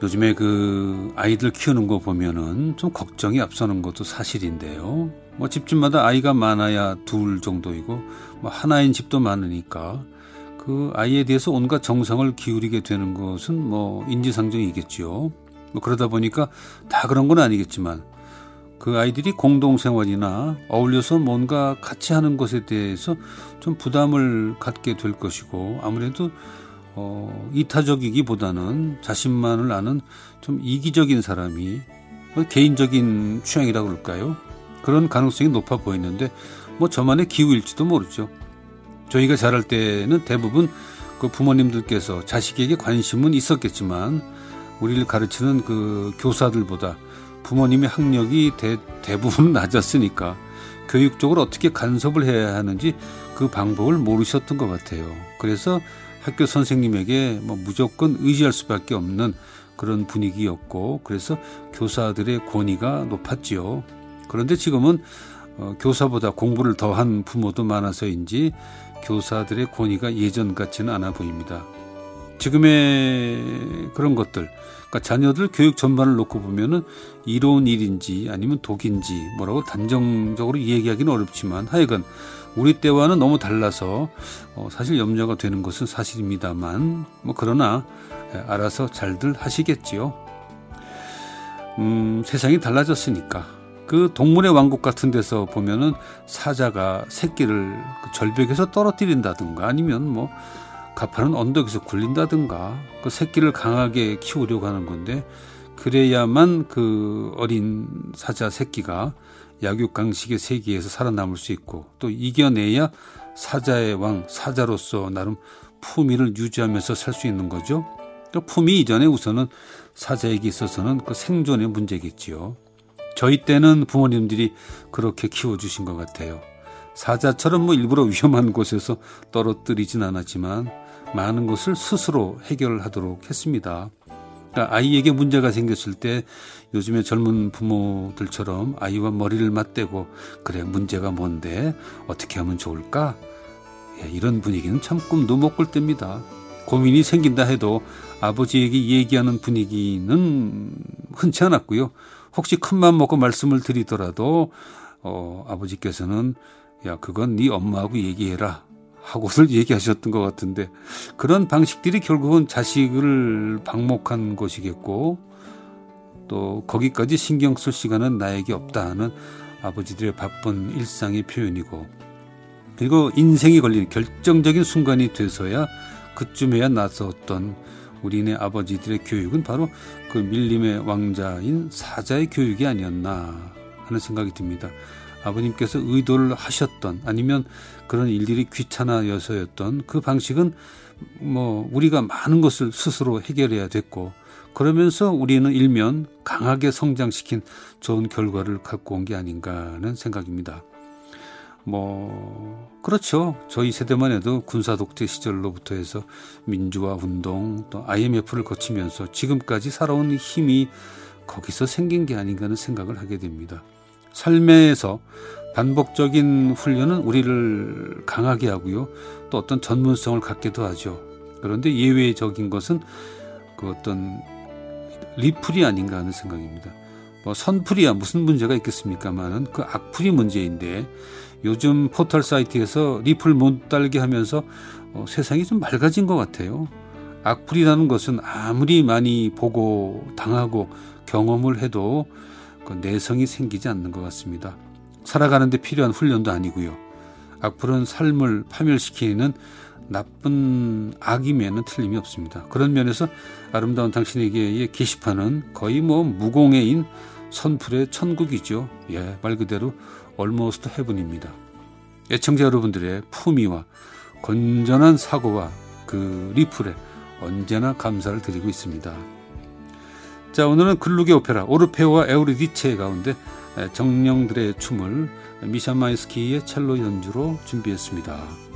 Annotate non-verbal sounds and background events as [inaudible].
요즘에 그 아이들 키우는 거 보면은 좀 걱정이 앞서는 것도 사실인데요. 뭐 집집마다 아이가 많아야 둘 정도이고 뭐 하나인 집도 많으니까 그 아이에 대해서 온갖 정성을 기울이게 되는 것은 뭐 인지상정이겠지요. 뭐 그러다 보니까 다 그런 건 아니겠지만 그 아이들이 공동생활이나 어울려서 뭔가 같이 하는 것에 대해서 좀 부담을 갖게 될 것이고 아무래도 어, 이타적이기보다는 자신만을 아는 좀 이기적인 사람이 뭐 개인적인 취향이라고 그럴까요? 그런 가능성이 높아 보이는데 뭐 저만의 기우일지도 모르죠. 저희가 자랄 때는 대부분 그 부모님들께서 자식에게 관심은 있었겠지만 우리를 가르치는 그 교사들보다 부모님의 학력이 대, 대부분 [laughs] 낮았으니까 교육적으로 어떻게 간섭을 해야 하는지 그 방법을 모르셨던 것 같아요. 그래서 학교 선생님에게 뭐 무조건 의지할 수밖에 없는 그런 분위기였고 그래서 교사들의 권위가 높았지요. 그런데 지금은 어, 교사보다 공부를 더 한 부모도 많아서인지 교사들의 권위가 예전 같지는 않아 보입니다. 지금의 그런 것들, 그러니까 자녀들 교육 전반을 놓고 보면은 이로운 일인지 아니면 독인지 뭐라고 단정적으로 얘기하기는 어렵지만 하여간 우리 때와는 너무 달라서 어, 사실 염려가 되는 것은 사실입니다만 뭐 그러나 예, 알아서 잘들 하시겠지요. 음, 세상이 달라졌으니까 그 동물의 왕국 같은 데서 보면은 사자가 새끼를 그 절벽에서 떨어뜨린다든가 아니면 뭐 가파른 언덕에서 굴린다든가 그 새끼를 강하게 키우려고 하는 건데 그래야만 그 어린 사자 새끼가 약육강식의 세계에서 살아남을 수 있고 또 이겨내야 사자의 왕 사자로서 나름 품위를 유지하면서 살 수 있는 거죠. 또 품위 이전에 우선은 사자에게 있어서는 그 생존의 문제겠지요. 저희 때는 부모님들이 그렇게 키워주신 것 같아요. 사자처럼 뭐 일부러 위험한 곳에서 떨어뜨리진 않았지만 많은 것을 스스로 해결하도록 했습니다. 그러니까 아이에게 문제가 생겼을 때 요즘에 젊은 부모들처럼 아이와 머리를 맞대고 그래 문제가 뭔데 어떻게 하면 좋을까 예, 이런 분위기는 참 꿈도 못 꿀 때입니다. 고민이 생긴다 해도 아버지에게 얘기하는 분위기는 흔치 않았고요. 혹시 큰맘 먹고 말씀을 드리더라도 어, 아버지께서는 야 그건 네 엄마하고 얘기해라 하고를 [laughs] 얘기하셨던 것 같은데 그런 방식들이 결국은 자식을 방목한 것이겠고 또 거기까지 신경 쓸 시간은 나에게 없다 하는 아버지들의 바쁜 일상의 표현이고 그리고 인생이 걸린 결정적인 순간이 돼서야 그쯤에야 나섰던 우리네 아버지들의 교육은 바로 그 밀림의 왕자인 사자의 교육이 아니었나 하는 생각이 듭니다. 아버님께서 의도를 하셨던 아니면 그런 일들이 귀찮아여서였던 그 방식은 뭐 우리가 많은 것을 스스로 해결해야 됐고 그러면서 우리는 일면 강하게 성장시킨 좋은 결과를 갖고 온 게 아닌가 하는 생각입니다. 뭐 그렇죠. 저희 세대만 해도 군사 독재 시절로부터 해서 민주화 운동 또 IMF를 거치면서 지금까지 살아온 힘이 거기서 생긴 게 아닌가 하는 생각을 하게 됩니다. 삶에서 반복적인 훈련은 우리를 강하게 하고요. 또 어떤 전문성을 갖게도 하죠. 그런데 예외적인 것은 그 어떤 리플이 아닌가 하는 생각입니다. 뭐 선풀이야 무슨 문제가 있겠습니까만은 그 악플이 문제인데 요즘 포털 사이트에서 리플 못 달게 하면서 어, 세상이 좀 맑아진 것 같아요. 악플이라는 것은 아무리 많이 보고 당하고 경험을 해도 그 내성이 생기지 않는 것 같습니다. 살아가는데 필요한 훈련도 아니고요. 악플은 삶을 파멸시키는 나쁜 악임에는 틀림이 없습니다. 그런 면에서 아름다운 당신에게의 게시판은 거의 뭐 무공해인 선풀의 천국이죠. 예, 말 그대로 almost heaven입니다. 애청자 여러분들의 품위와 건전한 사고와 그 리플에 언제나 감사를 드리고 있습니다. 자 오늘은 글루게 오페라 오르페오와 에우리디체 가운데 정령들의 춤을 미샤 마이스키의 첼로 연주로 준비했습니다.